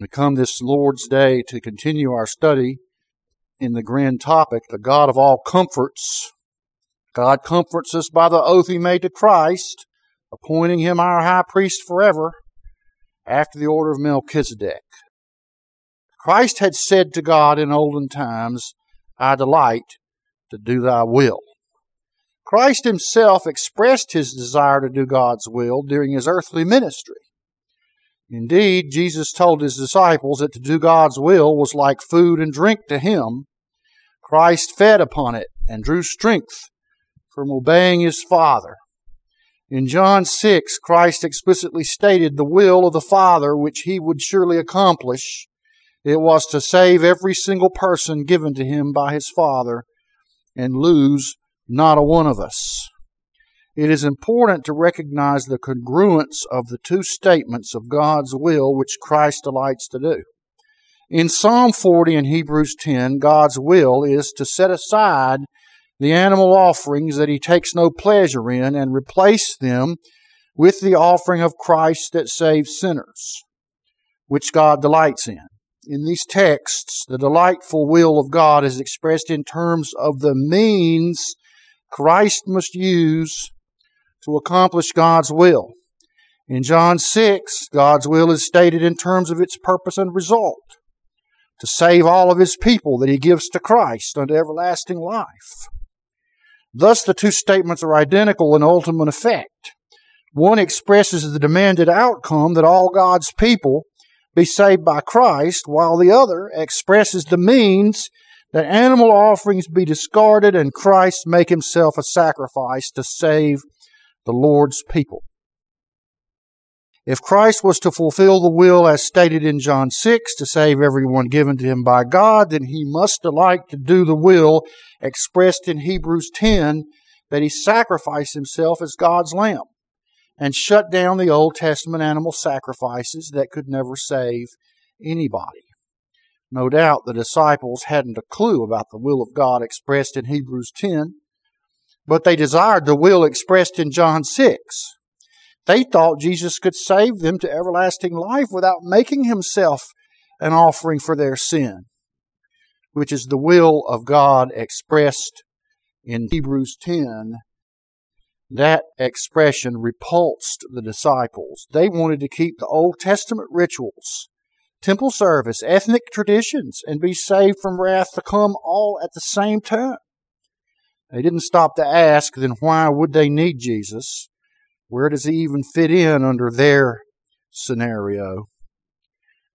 We come this Lord's Day to continue our study in the grand topic, the God of all comforts. God comforts us by the oath he made to Christ, appointing him our high priest forever after the order of Melchizedek. Christ had said to God in olden times, I delight to do thy will. Christ himself expressed his desire to do God's will during his earthly ministry. Indeed, Jesus told his disciples that to do God's will was like food and drink to him. Christ fed upon it and drew strength from obeying his Father. In John 6, Christ explicitly stated the will of the Father which he would surely accomplish. It was to save every single person given to him by his Father and lose not a one of us. It is important to recognize the congruence of the two statements of God's will which Christ delights to do. In Psalm 40 and Hebrews 10, God's will is to set aside the animal offerings that he takes no pleasure in and replace them with the offering of Christ that saves sinners, which God delights in. In these texts, the delightful will of God is expressed in terms of the means Christ must use to accomplish God's will. In John 6, God's will is stated in terms of its purpose and result to save all of his people that he gives to Christ unto everlasting life. Thus, the two statements are identical in ultimate effect. One expresses the demanded outcome that all God's people be saved by Christ, while the other expresses the means that animal offerings be discarded and Christ make himself a sacrifice to save the Lord's people. If Christ was to fulfill the will as stated in John 6 to save everyone given to him by God, then he must delight to do the will expressed in Hebrews 10 that he sacrifice himself as God's lamb and shut down the Old Testament animal sacrifices that could never save anybody. No doubt the disciples hadn't a clue about the will of God expressed in Hebrews 10, but they desired the will expressed in John 6. They thought Jesus could save them to everlasting life without making himself an offering for their sin, which is the will of God expressed in Hebrews 10. That expression repulsed the disciples. They wanted to keep the Old Testament rituals, temple service, ethnic traditions, and be saved from wrath to come all at the same time. They didn't stop to ask, then why would they need Jesus? Where does he even fit in under their scenario?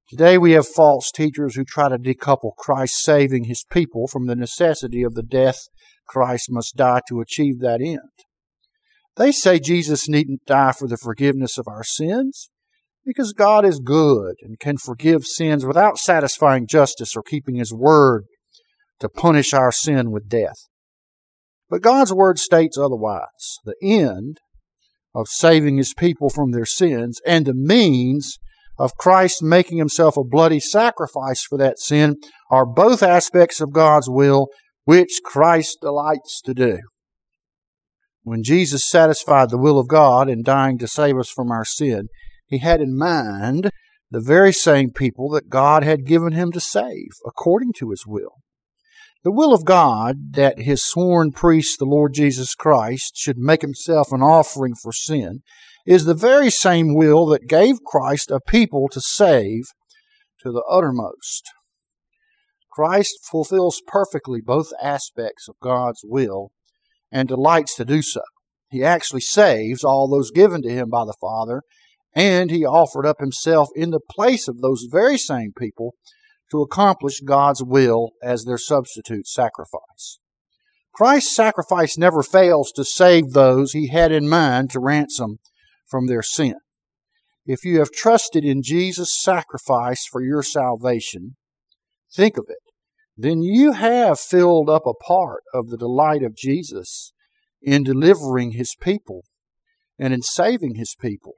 Today we have false teachers who try to decouple Christ saving his people from the necessity of the death Christ must die to achieve that end. They say Jesus needn't die for the forgiveness of our sins because God is good and can forgive sins without satisfying justice or keeping his word to punish our sin with death. But God's word states otherwise. The end of saving his people from their sins and the means of Christ making himself a bloody sacrifice for that sin are both aspects of God's will which Christ delights to do. When Jesus satisfied the will of God in dying to save us from our sin, he had in mind the very same people that God had given him to save according to his will. The will of God that his sworn priest, the Lord Jesus Christ, should make himself an offering for sin is the very same will that gave Christ a people to save to the uttermost. Christ fulfills perfectly both aspects of God's will and delights to do so. He actually saves all those given to him by the Father, and he offered up himself in the place of those very same people to accomplish God's will as their substitute sacrifice. Christ's sacrifice never fails to save those he had in mind to ransom from their sin. If you have trusted in Jesus' sacrifice for your salvation, think of it. Then you have filled up a part of the delight of Jesus in delivering his people and in saving his people.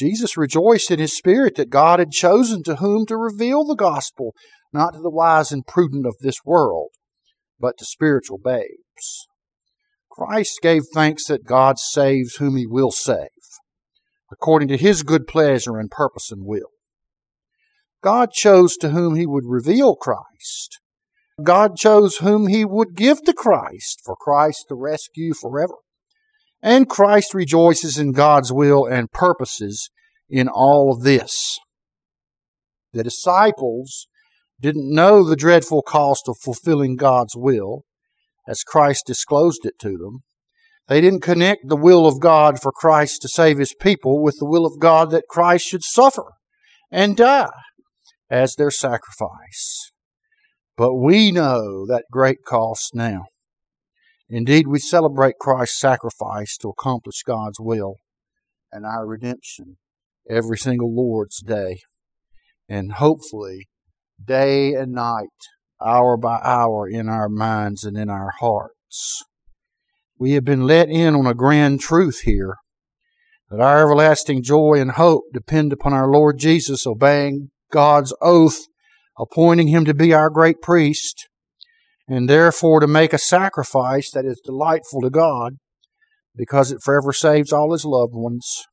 Jesus rejoiced in his spirit that God had chosen to whom to reveal the gospel, not to the wise and prudent of this world, but to spiritual babes. Christ gave thanks that God saves whom he will save, according to his good pleasure and purpose and will. God chose to whom he would reveal Christ. God chose whom he would give to Christ for Christ to rescue forever. And Christ rejoices in God's will and purposes in all of this. The disciples didn't know the dreadful cost of fulfilling God's will as Christ disclosed it to them. They didn't connect the will of God for Christ to save his people with the will of God that Christ should suffer and die as their sacrifice. But we know that great cost now. Indeed, we celebrate Christ's sacrifice to accomplish God's will and our redemption every single Lord's day. And hopefully, day and night, hour by hour in our minds and in our hearts. We have been let in on a grand truth here that our everlasting joy and hope depend upon our Lord Jesus obeying God's oath, appointing him to be our great priest, and therefore to make a sacrifice that is delightful to God, because it forever saves all his loved ones.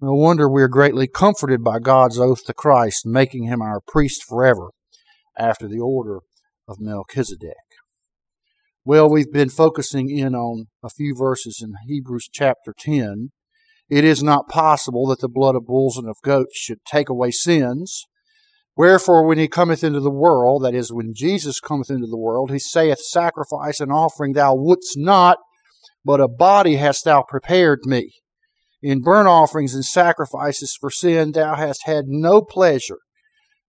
No wonder we are greatly comforted by God's oath to Christ, making him our priest forever, after the order of Melchizedek. Well, we've been focusing in on a few verses in Hebrews chapter 10. It is not possible that the blood of bulls and of goats should take away sins. Wherefore, when he cometh into the world, that is, when Jesus cometh into the world, he saith, Sacrifice and offering thou wouldst not, but a body hast thou prepared me. In burnt offerings and sacrifices for sin thou hast had no pleasure.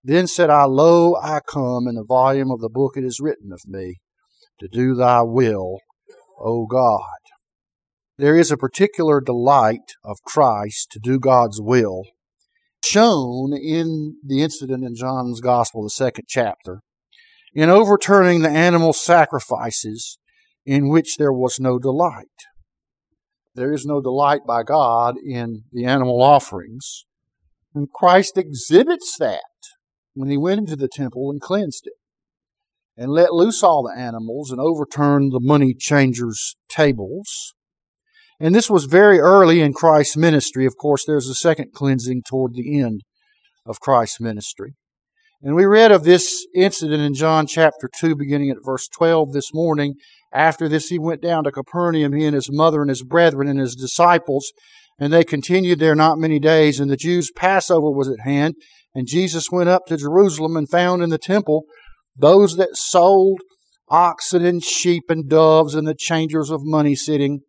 Then said I, Lo, I come, in the volume of the book it is written of me, to do thy will, O God. There is a particular delight of Christ to do God's will shown in the incident in John's Gospel, the second chapter, in overturning the animal sacrifices in which there was no delight. There is no delight by God in the animal offerings. And Christ exhibits that when he went into the temple and cleansed it and let loose all the animals and overturned the money changers' tables. And this was very early in Christ's ministry. Of course, there's a second cleansing toward the end of Christ's ministry. And we read of this incident in John chapter 2, beginning at verse 12 this morning. After this, he went down to Capernaum, he and his mother and his brethren and his disciples, and they continued there not many days. And the Jews' Passover was at hand, and Jesus went up to Jerusalem and found in the temple those that sold oxen and sheep and doves and the changers of money sitting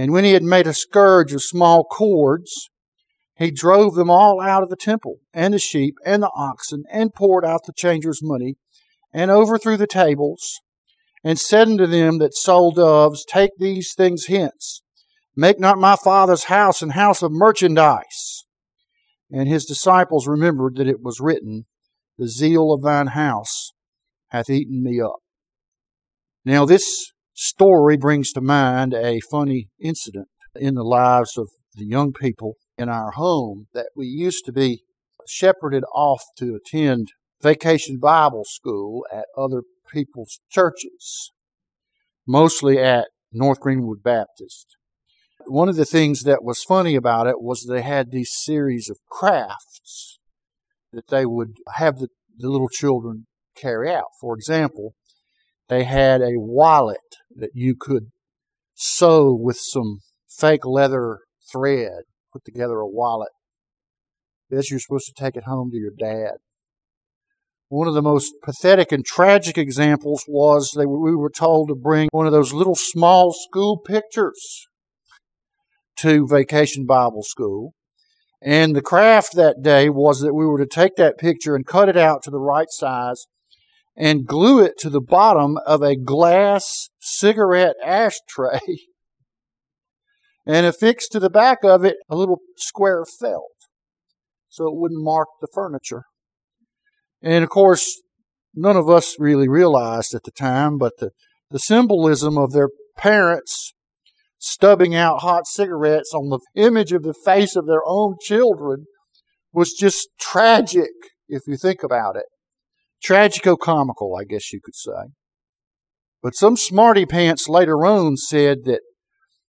and when he had made a scourge of small cords, he drove them all out of the temple, and the sheep, and the oxen, and poured out the changers' money, and overthrew the tables, and said unto them that sold doves, Take these things hence. Make not my father's house an house of merchandise. And his disciples remembered that it was written, The zeal of thine house hath eaten me up. Now, this story brings to mind a funny incident in the lives of the young people in our home that we used to be shepherded off to attend vacation Bible school at other people's churches, mostly at North Greenwood Baptist. One of the things that was funny about it was they had these series of crafts that they would have the, the little children carry out. For example, they had a wallet that you could sew with some fake leather thread, put together a wallet. This you're supposed to take it home to your dad. One of the most pathetic and tragic examples was that we were told to bring one of those little small school pictures to Vacation Bible School. And the craft that day was that we were to take that picture and cut it out to the right size and glue it to the bottom of a glass cigarette ashtray and affix to the back of it a little square felt so it wouldn't mark the furniture. And of course, none of us really realized at the time, but the, the symbolism of their parents stubbing out hot cigarettes on the image of the face of their own children was just tragic if you think about it tragico-comical, I guess you could say. But some smarty pants later on said that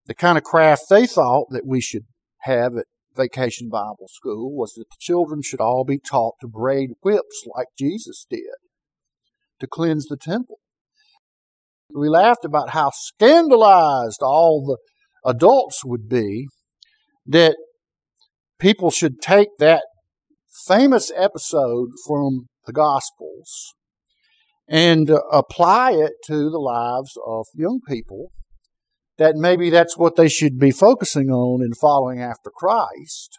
the kind of craft they thought that we should have at Vacation Bible School was that the children should all be taught to braid whips like Jesus did to cleanse the temple. We laughed about how scandalized all the adults would be that people should take that famous episode from the Gospels and uh, apply it to the lives of young people. That maybe that's what they should be focusing on in following after Christ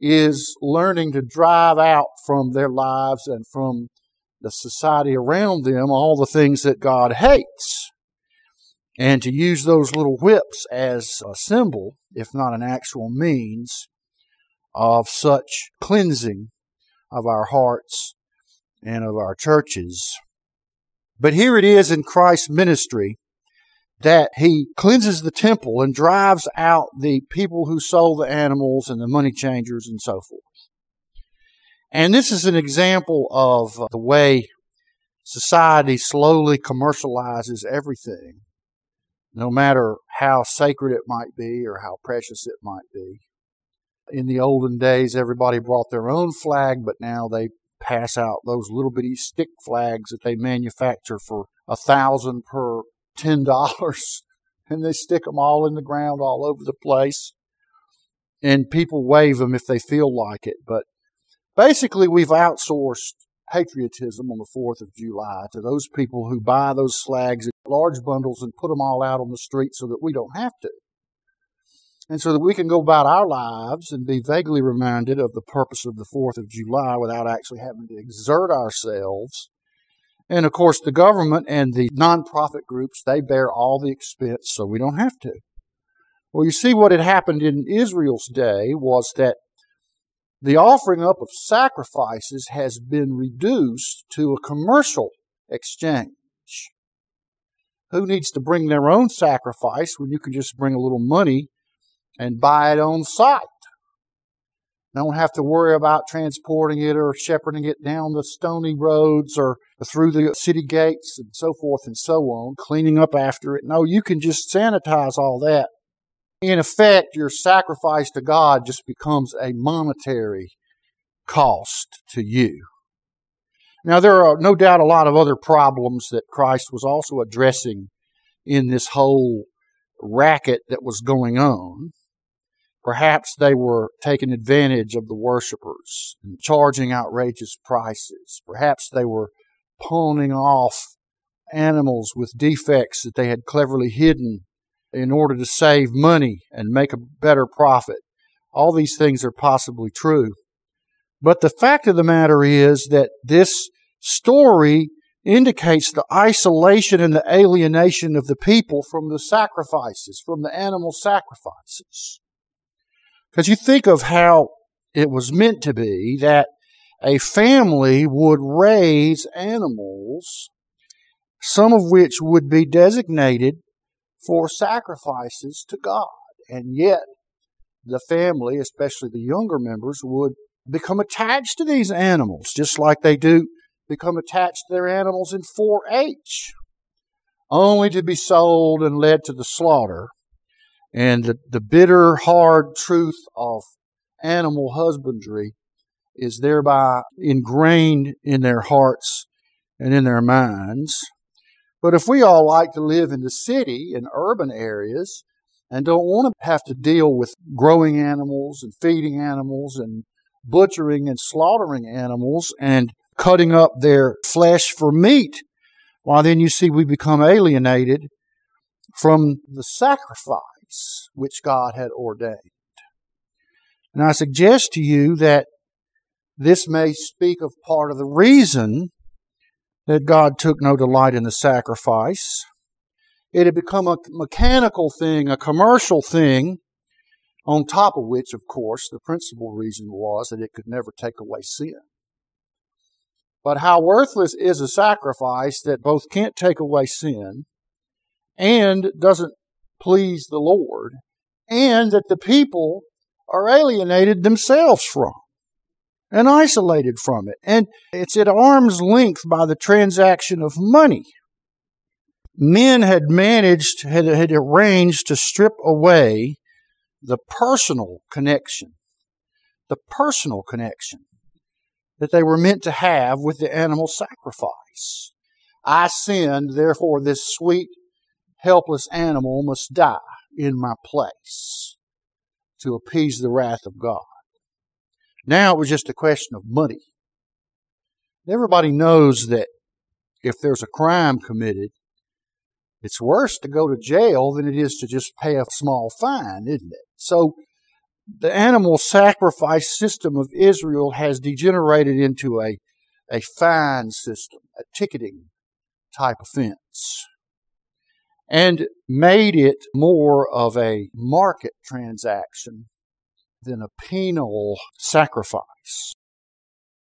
is learning to drive out from their lives and from the society around them all the things that God hates. And to use those little whips as a symbol, if not an actual means, of such cleansing of our hearts and of our churches. But here it is in Christ's ministry that he cleanses the temple and drives out the people who sold the animals and the money changers and so forth. And this is an example of the way society slowly commercializes everything, no matter how sacred it might be or how precious it might be. In the olden days, everybody brought their own flag, but now they pass out those little bitty stick flags that they manufacture for a thousand per ten dollars, and they stick them all in the ground all over the place. And people wave them if they feel like it, but basically we've outsourced patriotism on the 4th of July to those people who buy those flags in large bundles and put them all out on the street so that we don't have to and so that we can go about our lives and be vaguely reminded of the purpose of the 4th of July without actually having to exert ourselves. And of course, the government and the nonprofit groups, they bear all the expense, so we don't have to. Well, you see, what had happened in Israel's day was that the offering up of sacrifices has been reduced to a commercial exchange. Who needs to bring their own sacrifice when you can just bring a little money and buy it on site. Don't have to worry about transporting it or shepherding it down the stony roads or through the city gates and so forth and so on, cleaning up after it. No, you can just sanitize all that. In effect, your sacrifice to God just becomes a monetary cost to you. Now, there are no doubt a lot of other problems that Christ was also addressing in this whole racket that was going on. Perhaps they were taking advantage of the worshippers and charging outrageous prices. Perhaps they were pawning off animals with defects that they had cleverly hidden in order to save money and make a better profit. All these things are possibly true. But the fact of the matter is that this story indicates the isolation and the alienation of the people from the sacrifices, from the animal sacrifices. Because you think of how it was meant to be that a family would raise animals, some of which would be designated for sacrifices to God. And yet, the family, especially the younger members, would become attached to these animals, just like they do become attached to their animals in 4 H, only to be sold and led to the slaughter and the, the bitter, hard truth of animal husbandry is thereby ingrained in their hearts and in their minds. But if we all like to live in the city, in urban areas, and don't want to have to deal with growing animals and feeding animals and butchering and slaughtering animals and cutting up their flesh for meat, why then you see we become alienated from the sacrifice which God had ordained. And I suggest to you that this may speak of part of the reason that God took no delight in the sacrifice. It had become a mechanical thing, a commercial thing, on top of which, of course, the principal reason was that it could never take away sin. But how worthless is a sacrifice that both can't take away sin and doesn't please the Lord, and that the people are alienated themselves from and isolated from it. And it's at arm's length by the transaction of money. Men had managed, had, had arranged to strip away the personal connection, the personal connection that they were meant to have with the animal sacrifice. I sinned, therefore this sweet, helpless animal must die in my place to appease the wrath of God. Now it was just a question of money. Everybody knows that if there's a crime committed, it's worse to go to jail than it is to just pay a small fine, isn't it? So the animal sacrifice system of Israel has degenerated into a, a fine system, a ticketing type offense, and made it more of a market transaction than a penal sacrifice.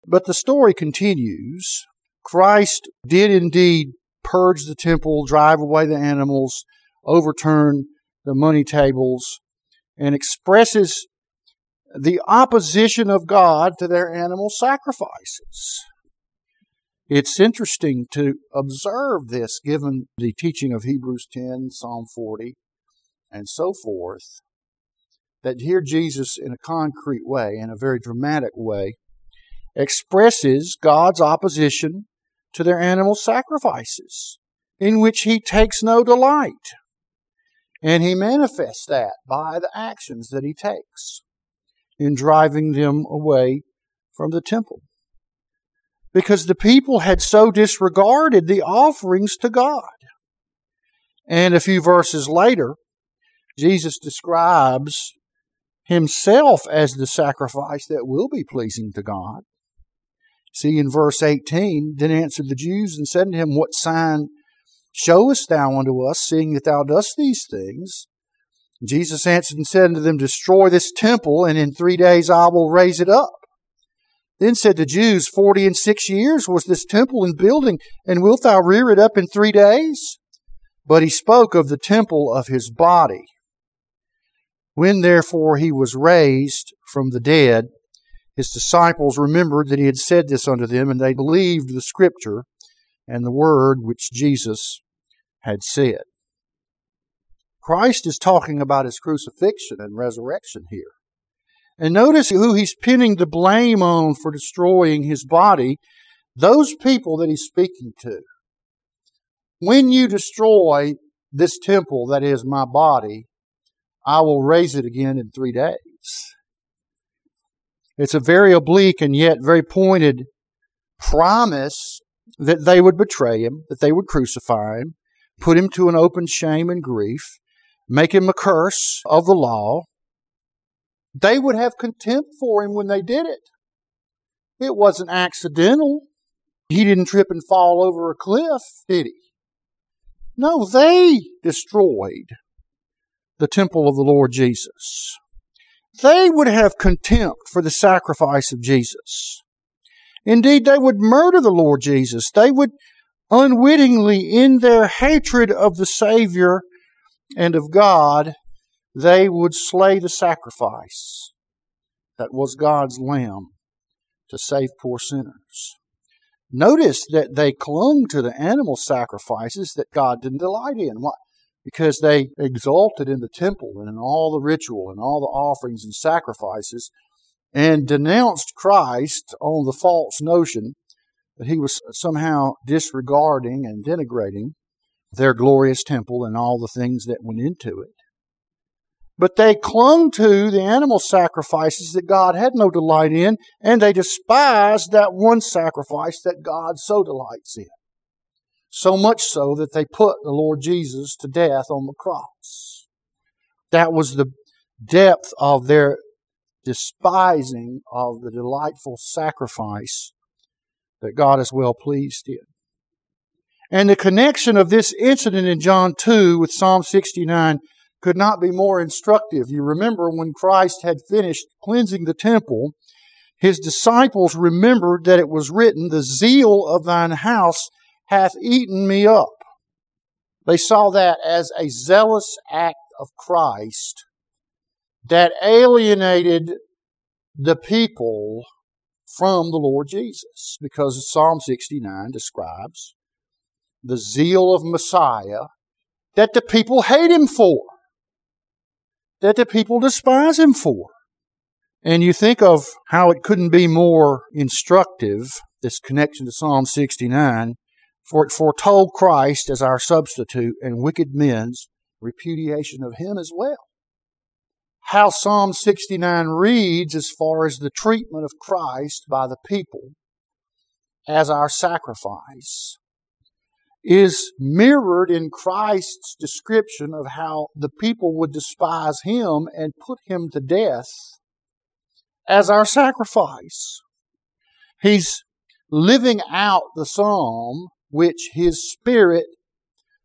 But the story continues. Christ did indeed purge the temple, drive away the animals, overturn the money tables, and expresses the opposition of God to their animal sacrifices. It's interesting to observe this given the teaching of Hebrews 10, Psalm 40, and so forth, that here Jesus, in a concrete way, in a very dramatic way, expresses God's opposition to their animal sacrifices, in which he takes no delight. And he manifests that by the actions that he takes in driving them away from the temple. Because the people had so disregarded the offerings to God. And a few verses later, Jesus describes himself as the sacrifice that will be pleasing to God. See in verse 18, then answered the Jews and said to him, What sign showest thou unto us, seeing that thou dost these things? Jesus answered and said unto them, Destroy this temple, and in three days I will raise it up. Then said the Jews, Forty and six years was this temple in building, and wilt thou rear it up in three days? But he spoke of the temple of his body. When therefore he was raised from the dead, his disciples remembered that he had said this unto them, and they believed the scripture and the word which Jesus had said. Christ is talking about his crucifixion and resurrection here. And notice who he's pinning the blame on for destroying his body. Those people that he's speaking to. When you destroy this temple that is my body, I will raise it again in three days. It's a very oblique and yet very pointed promise that they would betray him, that they would crucify him, put him to an open shame and grief, make him a curse of the law. They would have contempt for him when they did it. It wasn't accidental. He didn't trip and fall over a cliff, did he? No, they destroyed the temple of the Lord Jesus. They would have contempt for the sacrifice of Jesus. Indeed, they would murder the Lord Jesus. They would unwittingly, in their hatred of the Savior, and of God, they would slay the sacrifice that was God's lamb to save poor sinners. Notice that they clung to the animal sacrifices that God didn't delight in. Why? Because they exulted in the temple and in all the ritual and all the offerings and sacrifices and denounced Christ on the false notion that he was somehow disregarding and denigrating their glorious temple and all the things that went into it. But they clung to the animal sacrifices that God had no delight in, and they despised that one sacrifice that God so delights in. So much so that they put the Lord Jesus to death on the cross. That was the depth of their despising of the delightful sacrifice that God is well pleased in. And the connection of this incident in John 2 with Psalm 69 could not be more instructive. You remember when Christ had finished cleansing the temple, his disciples remembered that it was written, The zeal of thine house hath eaten me up. They saw that as a zealous act of Christ that alienated the people from the Lord Jesus. Because Psalm 69 describes the zeal of Messiah that the people hate him for. That the people despise him for. And you think of how it couldn't be more instructive, this connection to Psalm 69, for it foretold Christ as our substitute and wicked men's repudiation of him as well. How Psalm 69 reads as far as the treatment of Christ by the people as our sacrifice is mirrored in Christ's description of how the people would despise him and put him to death as our sacrifice. He's living out the psalm which his spirit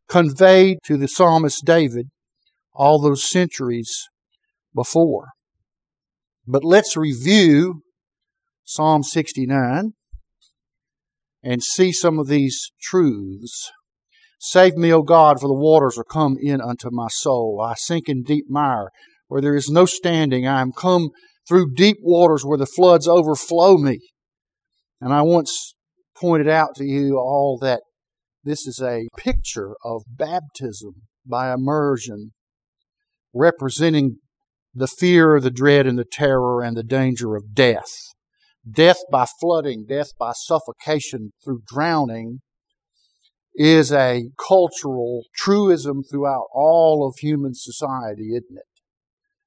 conveyed to the psalmist David all those centuries before. But let's review Psalm 69 and see some of these truths. Save me, O God, for the waters are come in unto my soul. I sink in deep mire where there is no standing. I am come through deep waters where the floods overflow me. And I once pointed out to you all that this is a picture of baptism by immersion, representing the fear, the dread, and the terror and the danger of death. Death by flooding, death by suffocation through drowning is a cultural truism throughout all of human society, isn't it?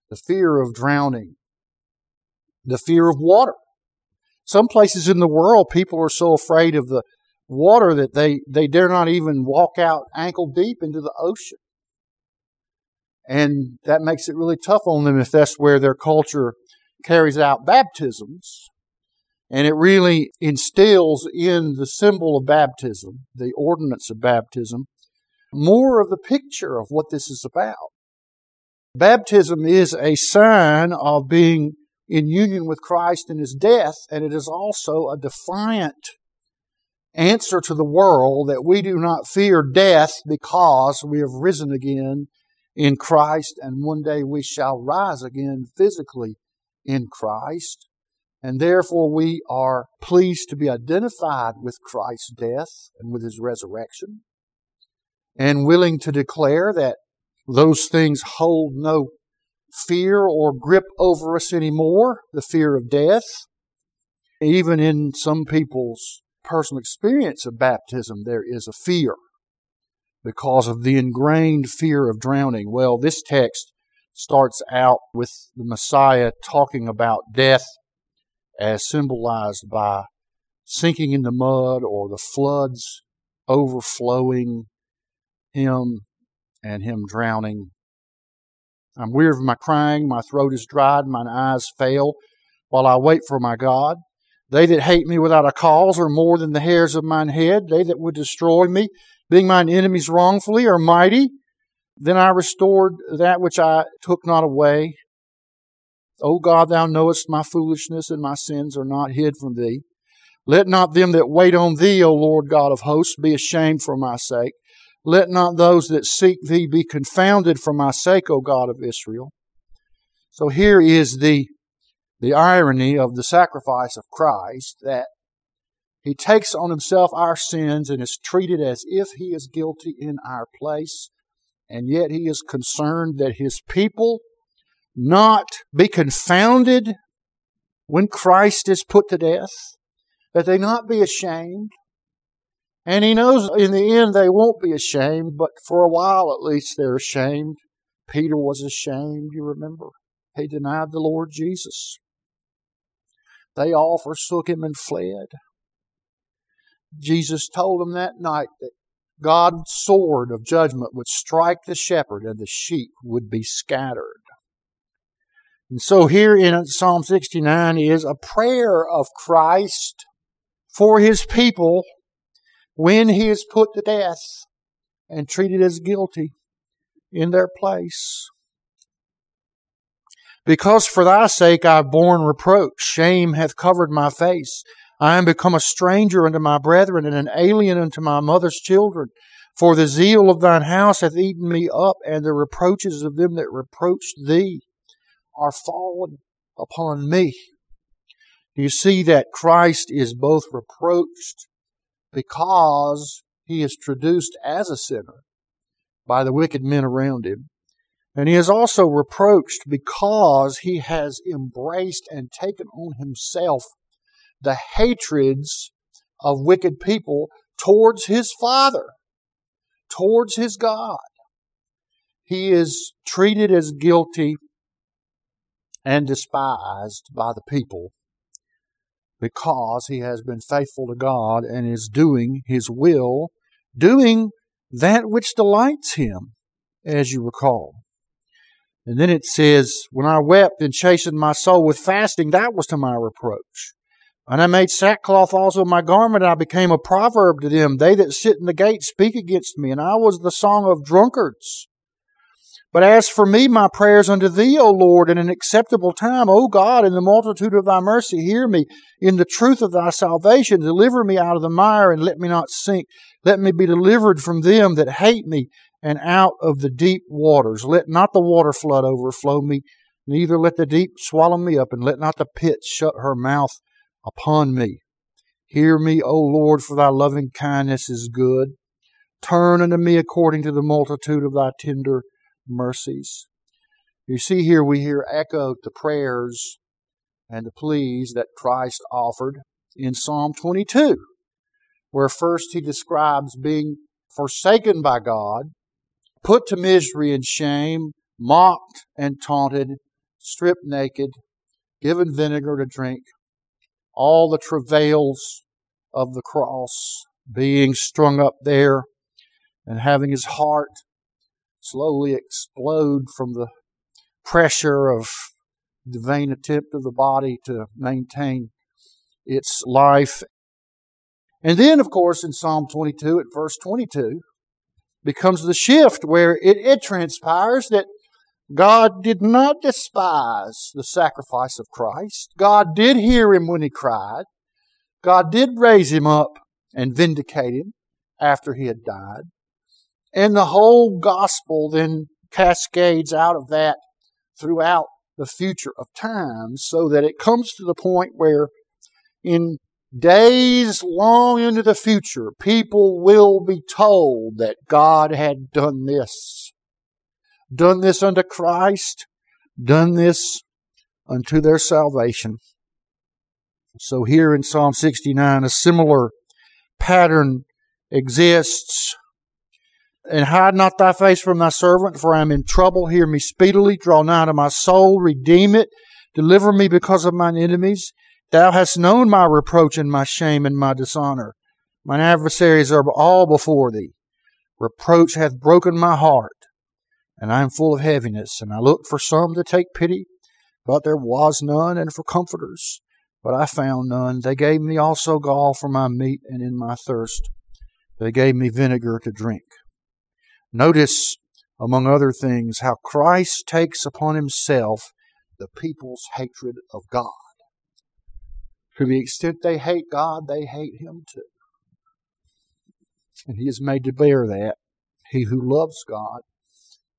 The fear of drowning, the fear of water. Some places in the world, people are so afraid of the water that they, they dare not even walk out ankle deep into the ocean. And that makes it really tough on them if that's where their culture carries out baptisms. And it really instills in the symbol of baptism, the ordinance of baptism, more of the picture of what this is about. Baptism is a sign of being in union with Christ in his death, and it is also a defiant answer to the world that we do not fear death because we have risen again in Christ, and one day we shall rise again physically in Christ. And therefore, we are pleased to be identified with Christ's death and with his resurrection, and willing to declare that those things hold no fear or grip over us anymore the fear of death. Even in some people's personal experience of baptism, there is a fear because of the ingrained fear of drowning. Well, this text starts out with the Messiah talking about death as symbolized by sinking in the mud or the floods overflowing him and him drowning. I'm weary of my crying, my throat is dried, mine eyes fail, while I wait for my God. They that hate me without a cause are more than the hairs of mine head. They that would destroy me, being mine enemies wrongfully, are mighty. Then I restored that which I took not away. O God, thou knowest my foolishness, and my sins are not hid from thee. Let not them that wait on thee, O Lord God of hosts, be ashamed for my sake. Let not those that seek thee be confounded for my sake, O God of Israel. So here is the, the irony of the sacrifice of Christ that he takes on himself our sins and is treated as if he is guilty in our place. And yet he is concerned that his people not be confounded when Christ is put to death, that they not be ashamed. And he knows in the end they won't be ashamed, but for a while at least they're ashamed. Peter was ashamed, you remember. He denied the Lord Jesus. They all forsook him and fled. Jesus told them that night that God's sword of judgment would strike the shepherd and the sheep would be scattered. And so here in Psalm 69 is a prayer of Christ for his people when he is put to death and treated as guilty in their place. Because for thy sake I have borne reproach, shame hath covered my face. I am become a stranger unto my brethren and an alien unto my mother's children. For the zeal of thine house hath eaten me up, and the reproaches of them that reproached thee are fallen upon me. You see that Christ is both reproached because he is traduced as a sinner by the wicked men around him, And he is also reproached because he has embraced and taken on himself the hatreds of wicked people towards his Father, towards his God. He is treated as guilty and despised by the people because he has been faithful to God and is doing his will, doing that which delights him, as you recall. And then it says, When I wept and chastened my soul with fasting, that was to my reproach. And I made sackcloth also my garment, and I became a proverb to them. They that sit in the gate speak against me, and I was the song of drunkards. But as for me, my prayers unto thee, O Lord, in an acceptable time, O God, in the multitude of thy mercy, hear me. In the truth of thy salvation, deliver me out of the mire, and let me not sink. Let me be delivered from them that hate me, and out of the deep waters. Let not the water flood overflow me, neither let the deep swallow me up, and let not the pit shut her mouth upon me. Hear me, O Lord, for thy loving kindness is good. Turn unto me according to the multitude of thy tender mercies. You see here, we hear echoed the prayers and the pleas that Christ offered in Psalm 22, where first he describes being forsaken by God, put to misery and shame, mocked and taunted, stripped naked, given vinegar to drink, all the travails of the cross being strung up there and having his heart slowly explode from the pressure of the vain attempt of the body to maintain its life. And then, of course, in Psalm 22, at verse 22, becomes the shift where it, it transpires that God did not despise the sacrifice of Christ. God did hear him when he cried. God did raise him up and vindicate him after he had died. And the whole gospel then cascades out of that throughout the future of time so that it comes to the point where in days long into the future, people will be told that God had done this. Done this unto Christ, done this unto their salvation. So here in Psalm 69, a similar pattern exists and hide not thy face from thy servant, for I am in trouble. Hear me speedily. Draw nigh to my soul. Redeem it. Deliver me because of mine enemies. Thou hast known my reproach and my shame and my dishonor. Mine adversaries are all before thee. Reproach hath broken my heart, and I am full of heaviness. And I looked for some to take pity, but there was none, and for comforters, but I found none. They gave me also gall for my meat, and in my thirst they gave me vinegar to drink. Notice, among other things, how Christ takes upon himself the people's hatred of God. To the extent they hate God, they hate him too. And he is made to bear that. He who loves God,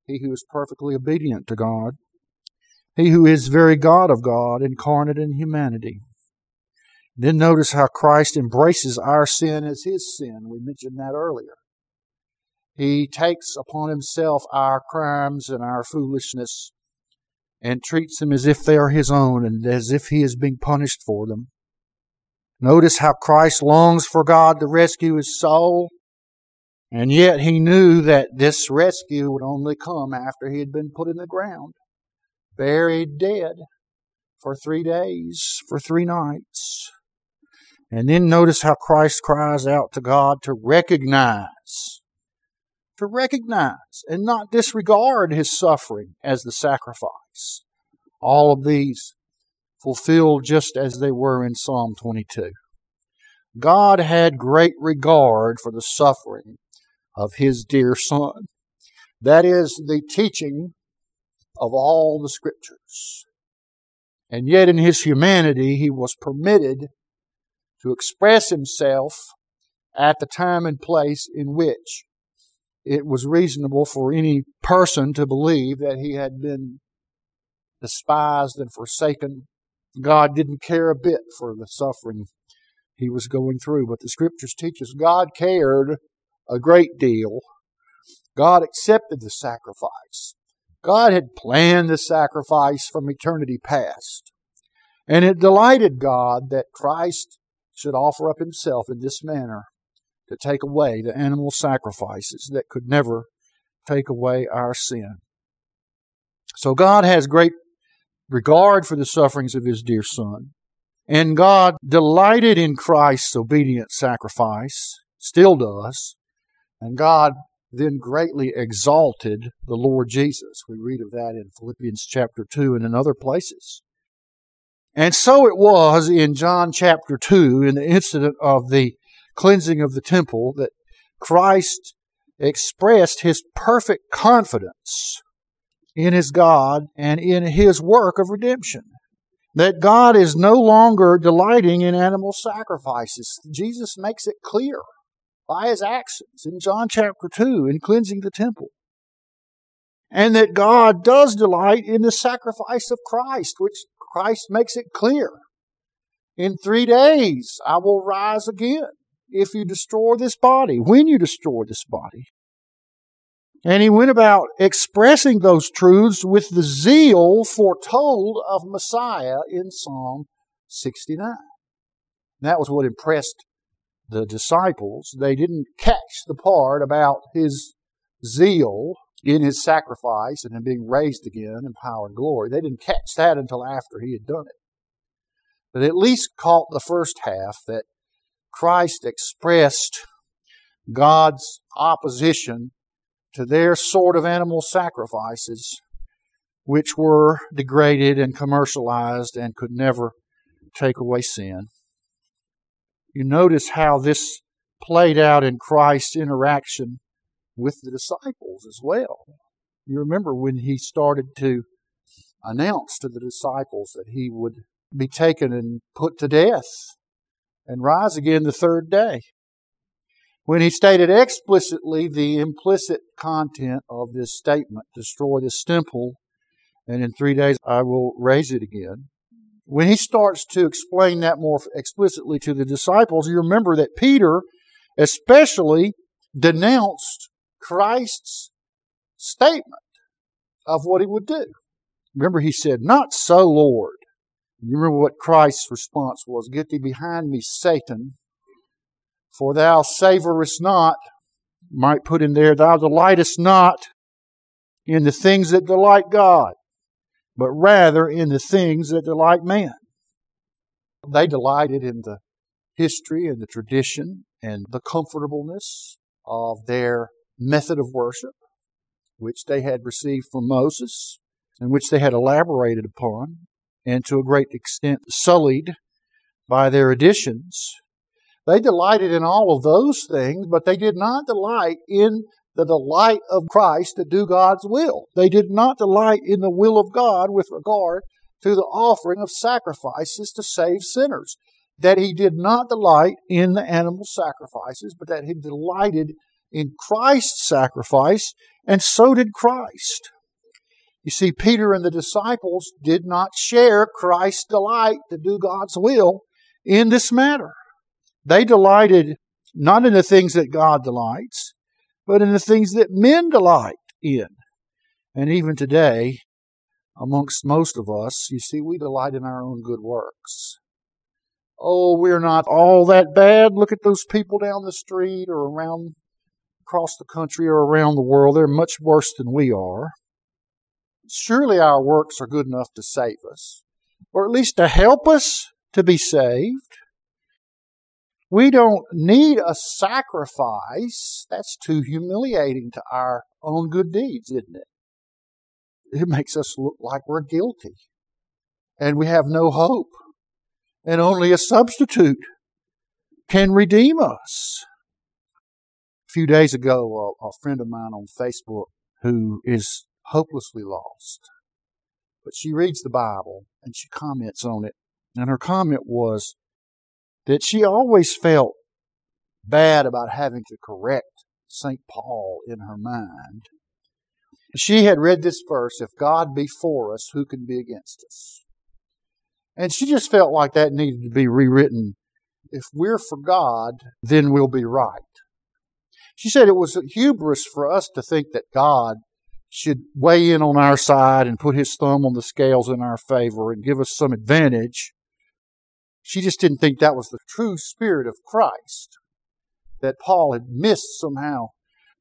he who is perfectly obedient to God, he who is very God of God, incarnate in humanity. Then notice how Christ embraces our sin as his sin. We mentioned that earlier. He takes upon himself our crimes and our foolishness and treats them as if they are his own and as if he is being punished for them. Notice how Christ longs for God to rescue his soul, and yet he knew that this rescue would only come after he had been put in the ground, buried dead for three days, for three nights. And then notice how Christ cries out to God to recognize to recognize and not disregard his suffering as the sacrifice. All of these fulfilled just as they were in Psalm 22. God had great regard for the suffering of his dear Son. That is the teaching of all the Scriptures. And yet, in his humanity, he was permitted to express himself at the time and place in which it was reasonable for any person to believe that he had been despised and forsaken. God didn't care a bit for the suffering he was going through, but the scriptures teach us God cared a great deal. God accepted the sacrifice. God had planned the sacrifice from eternity past. And it delighted God that Christ should offer up himself in this manner to take away the animal sacrifices that could never take away our sin. So God has great regard for the sufferings of his dear Son. And God delighted in Christ's obedient sacrifice, still does. And God then greatly exalted the Lord Jesus. We read of that in Philippians chapter 2 and in other places. And so it was in John chapter 2, in the incident of the cleansing of the temple, that Christ expressed his perfect confidence in his God and in his work of redemption. That God is no longer delighting in animal sacrifices. Jesus makes it clear by his actions in John chapter 2 in cleansing the temple. And that God does delight in the sacrifice of Christ, which Christ makes it clear. In three days I will rise again if you destroy this body, when you destroy this body. And he went about expressing those truths with the zeal foretold of Messiah in Psalm 69. And that was what impressed the disciples. They didn't catch the part about his zeal in his sacrifice and in being raised again in power and glory. They didn't catch that until after he had done it. But at least caught the first half that Christ expressed God's opposition to their sort of animal sacrifices, which were degraded and commercialized and could never take away sin. You notice how this played out in Christ's interaction with the disciples as well. You remember when he started to announce to the disciples that he would be taken and put to death and rise again the third day. When he stated explicitly the implicit content of this statement, destroy this temple, and in three days I will raise it again. When he starts to explain that more explicitly to the disciples, you remember that Peter especially denounced Christ's statement of what he would do. Remember, he said, Not so, Lord. You remember what Christ's response was Get thee behind me, Satan, for thou savorest not, might put in there, thou delightest not in the things that delight God, but rather in the things that delight man. They delighted in the history and the tradition and the comfortableness of their method of worship, which they had received from Moses and which they had elaborated upon, and to a great extent sullied by their additions. They delighted in all of those things, but they did not delight in the delight of Christ to do God's will. They did not delight in the will of God with regard to the offering of sacrifices to save sinners. That he did not delight in the animal sacrifices, but that he delighted in Christ's sacrifice, and so did Christ. You see, Peter and the disciples did not share Christ's delight to do God's will in this matter. They delighted not in the things that God delights, but in the things that men delight in. And even today, amongst most of us, you see, we delight in our own good works. Oh, we're not all that bad. Look at those people down the street or around across the country or around the world. They're much worse than we are. Surely our works are good enough to save us, or at least to help us to be saved. We don't need a sacrifice. That's too humiliating to our own good deeds, isn't it? It makes us look like we're guilty and we have no hope. And only a substitute can redeem us A few days ago, a, a friend of mine on Facebook who is hopelessly lost, but she reads the Bible and she comments on it. And her comment was that she always felt bad about having to correct St. Paul in her mind. She had read this verse If God be for us, who can be against us? And she just felt like that needed to be rewritten. If we're for God, then we'll be right. She said it was hubris for us to think that God should weigh in on our side and put his thumb on the scales in our favor and give us some advantage. She just didn't think that was the true spirit of Christ, that Paul had missed somehow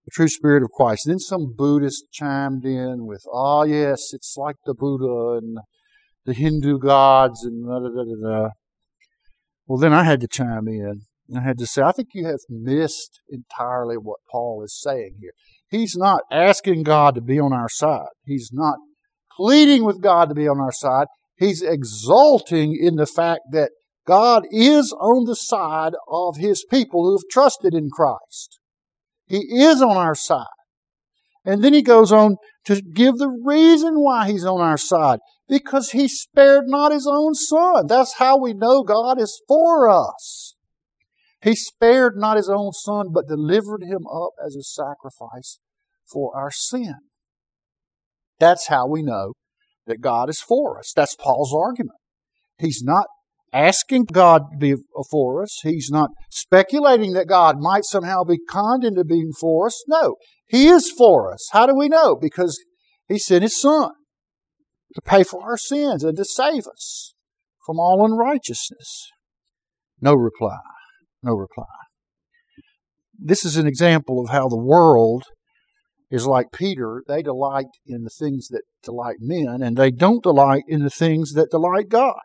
the true spirit of Christ. Then some Buddhist chimed in with, oh yes, it's like the Buddha and the Hindu gods and da da da da. da. Well, then I had to chime in. I had to say, I think you have missed entirely what Paul is saying here. He's not asking God to be on our side. He's not pleading with God to be on our side. He's exulting in the fact that God is on the side of His people who have trusted in Christ. He is on our side. And then he goes on to give the reason why he's on our side. Because he spared not his own son. That's how we know God is for us. He spared not his own son, but delivered him up as a sacrifice for our sin. That's how we know that God is for us. That's Paul's argument. He's not asking God to be for us. He's not speculating that God might somehow be conned into being for us. No, He is for us. How do we know? Because He sent His Son to pay for our sins and to save us from all unrighteousness. No reply. No reply. This is an example of how the world is like Peter. They delight in the things that delight men, and they don't delight in the things that delight God.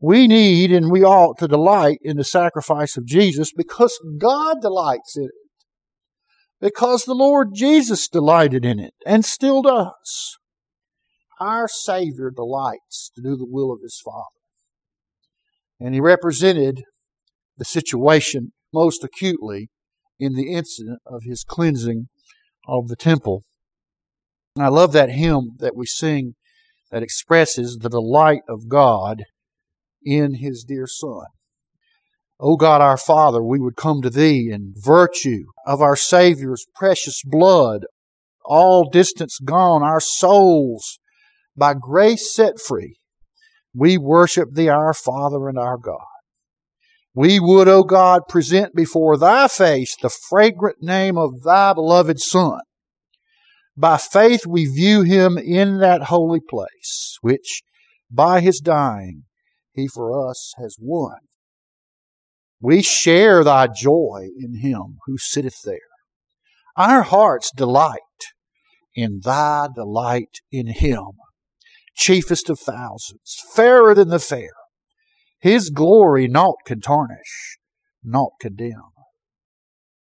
We need and we ought to delight in the sacrifice of Jesus because God delights in it. Because the Lord Jesus delighted in it and still does. Our Savior delights to do the will of His Father. And He represented the situation most acutely in the incident of His cleansing of the temple. And I love that hymn that we sing that expresses the delight of God in his dear Son. O God our Father, we would come to Thee in virtue of our Savior's precious blood, all distance gone, our souls by grace set free. We worship Thee, our Father and our God. We would, O God, present before Thy face the fragrant name of Thy beloved Son. By faith we view Him in that holy place, which by His dying he for us has won. We share thy joy in him who sitteth there. Our hearts delight in thy delight in him, chiefest of thousands, fairer than the fair. His glory naught can tarnish, naught condemn.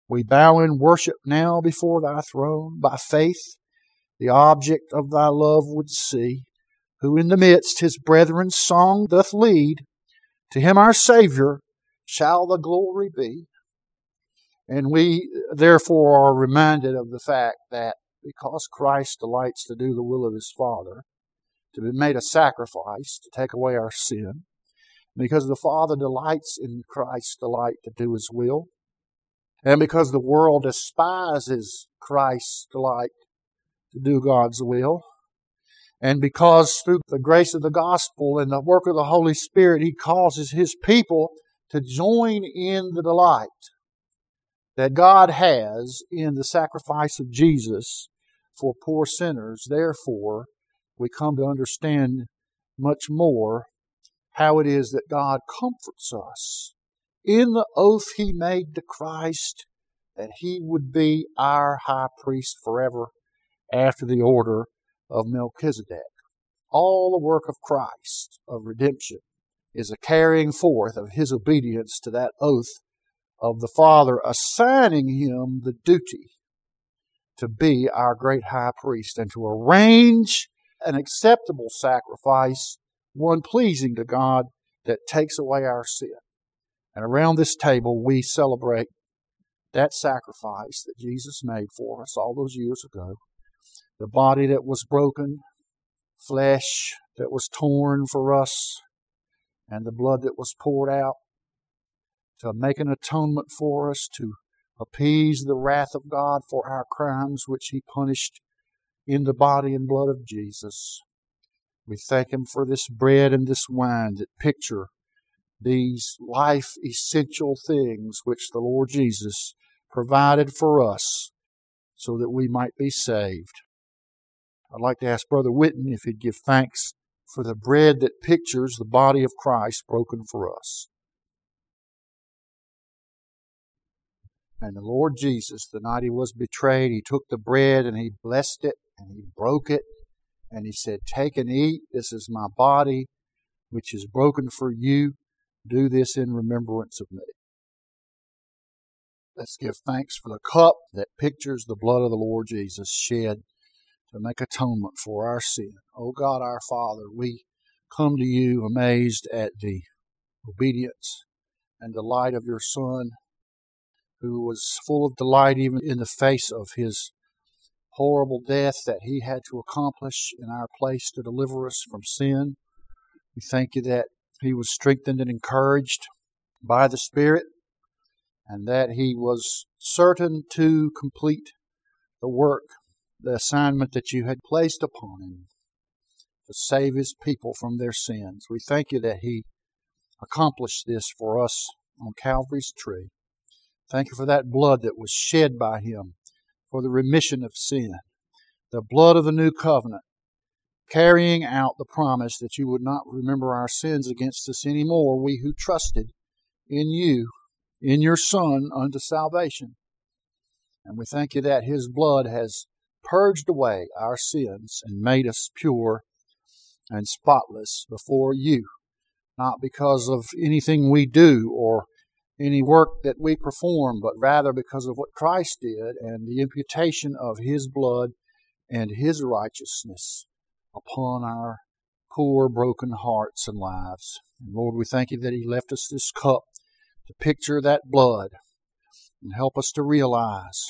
We bow in worship now before thy throne, by faith the object of thy love would see who in the midst his brethren's song doth lead, to him our Savior shall the glory be. And we therefore are reminded of the fact that because Christ delights to do the will of his Father, to be made a sacrifice to take away our sin, because the Father delights in Christ's delight to do his will, and because the world despises Christ's delight to do God's will, and because through the grace of the gospel and the work of the Holy Spirit, He causes His people to join in the delight that God has in the sacrifice of Jesus for poor sinners. Therefore, we come to understand much more how it is that God comforts us in the oath He made to Christ that He would be our high priest forever after the order of Melchizedek. All the work of Christ of redemption is a carrying forth of his obedience to that oath of the Father, assigning him the duty to be our great high priest and to arrange an acceptable sacrifice, one pleasing to God that takes away our sin. And around this table, we celebrate that sacrifice that Jesus made for us all those years ago the body that was broken, flesh that was torn for us, and the blood that was poured out to make an atonement for us, to appease the wrath of God for our crimes which He punished in the body and blood of Jesus. We thank Him for this bread and this wine that picture these life essential things which the Lord Jesus provided for us so that we might be saved. I'd like to ask Brother Witten if he'd give thanks for the bread that pictures the body of Christ broken for us. And the Lord Jesus, the night he was betrayed, he took the bread and he blessed it and he broke it and he said, Take and eat. This is my body, which is broken for you. Do this in remembrance of me. Let's give thanks for the cup that pictures the blood of the Lord Jesus shed to make atonement for our sin. O oh God, our Father, we come to you amazed at the obedience and delight of your Son, who was full of delight even in the face of his horrible death that he had to accomplish in our place to deliver us from sin. We thank you that he was strengthened and encouraged by the Spirit and that he was certain to complete the work, the assignment that you had placed upon him to save his people from their sins. We thank you that he accomplished this for us on Calvary's tree. Thank you for that blood that was shed by him for the remission of sin, the blood of the new covenant, carrying out the promise that you would not remember our sins against us any more, we who trusted in you, in your Son, unto salvation. And we thank you that his blood has purged away our sins and made us pure and spotless before you, not because of anything we do or any work that we perform, but rather because of what Christ did and the imputation of His blood and His righteousness upon our poor, broken hearts and lives. And Lord, we thank you that He left us this cup to picture that blood and help us to realize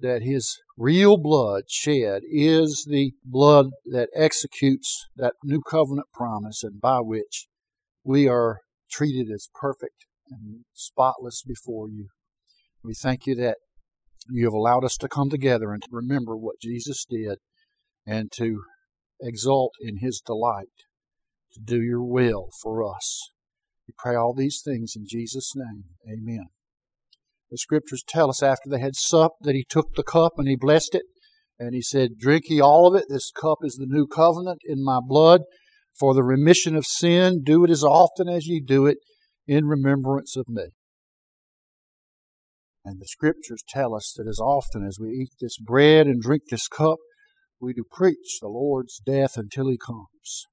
that His real blood shed is the blood that executes that new covenant promise and by which we are treated as perfect and spotless before you. We thank you that you have allowed us to come together and to remember what Jesus did and to exult in his delight to do your will for us. We pray all these things in Jesus' name. Amen. The scriptures tell us after they had supped that he took the cup and he blessed it and he said, Drink ye all of it. This cup is the new covenant in my blood for the remission of sin. Do it as often as ye do it in remembrance of me. And the scriptures tell us that as often as we eat this bread and drink this cup, we do preach the Lord's death until he comes.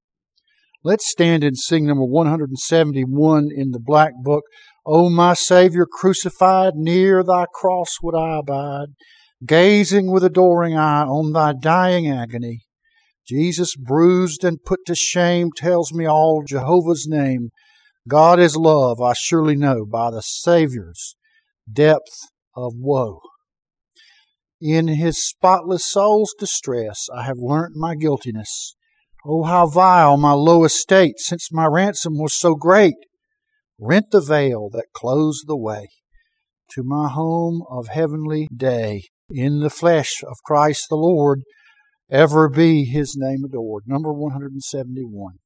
Let's stand and sing number 171 in the Black Book. O my Savior crucified, near thy cross would I abide, gazing with adoring eye on thy dying agony. Jesus bruised and put to shame tells me all Jehovah's name. God is love, I surely know, by the Savior's depth of woe. In his spotless soul's distress, I have learnt my guiltiness. Oh, how vile my low estate, since my ransom was so great! Rent the veil that closed the way to my home of heavenly day. In the flesh of Christ the Lord, ever be his name adored. Number 171.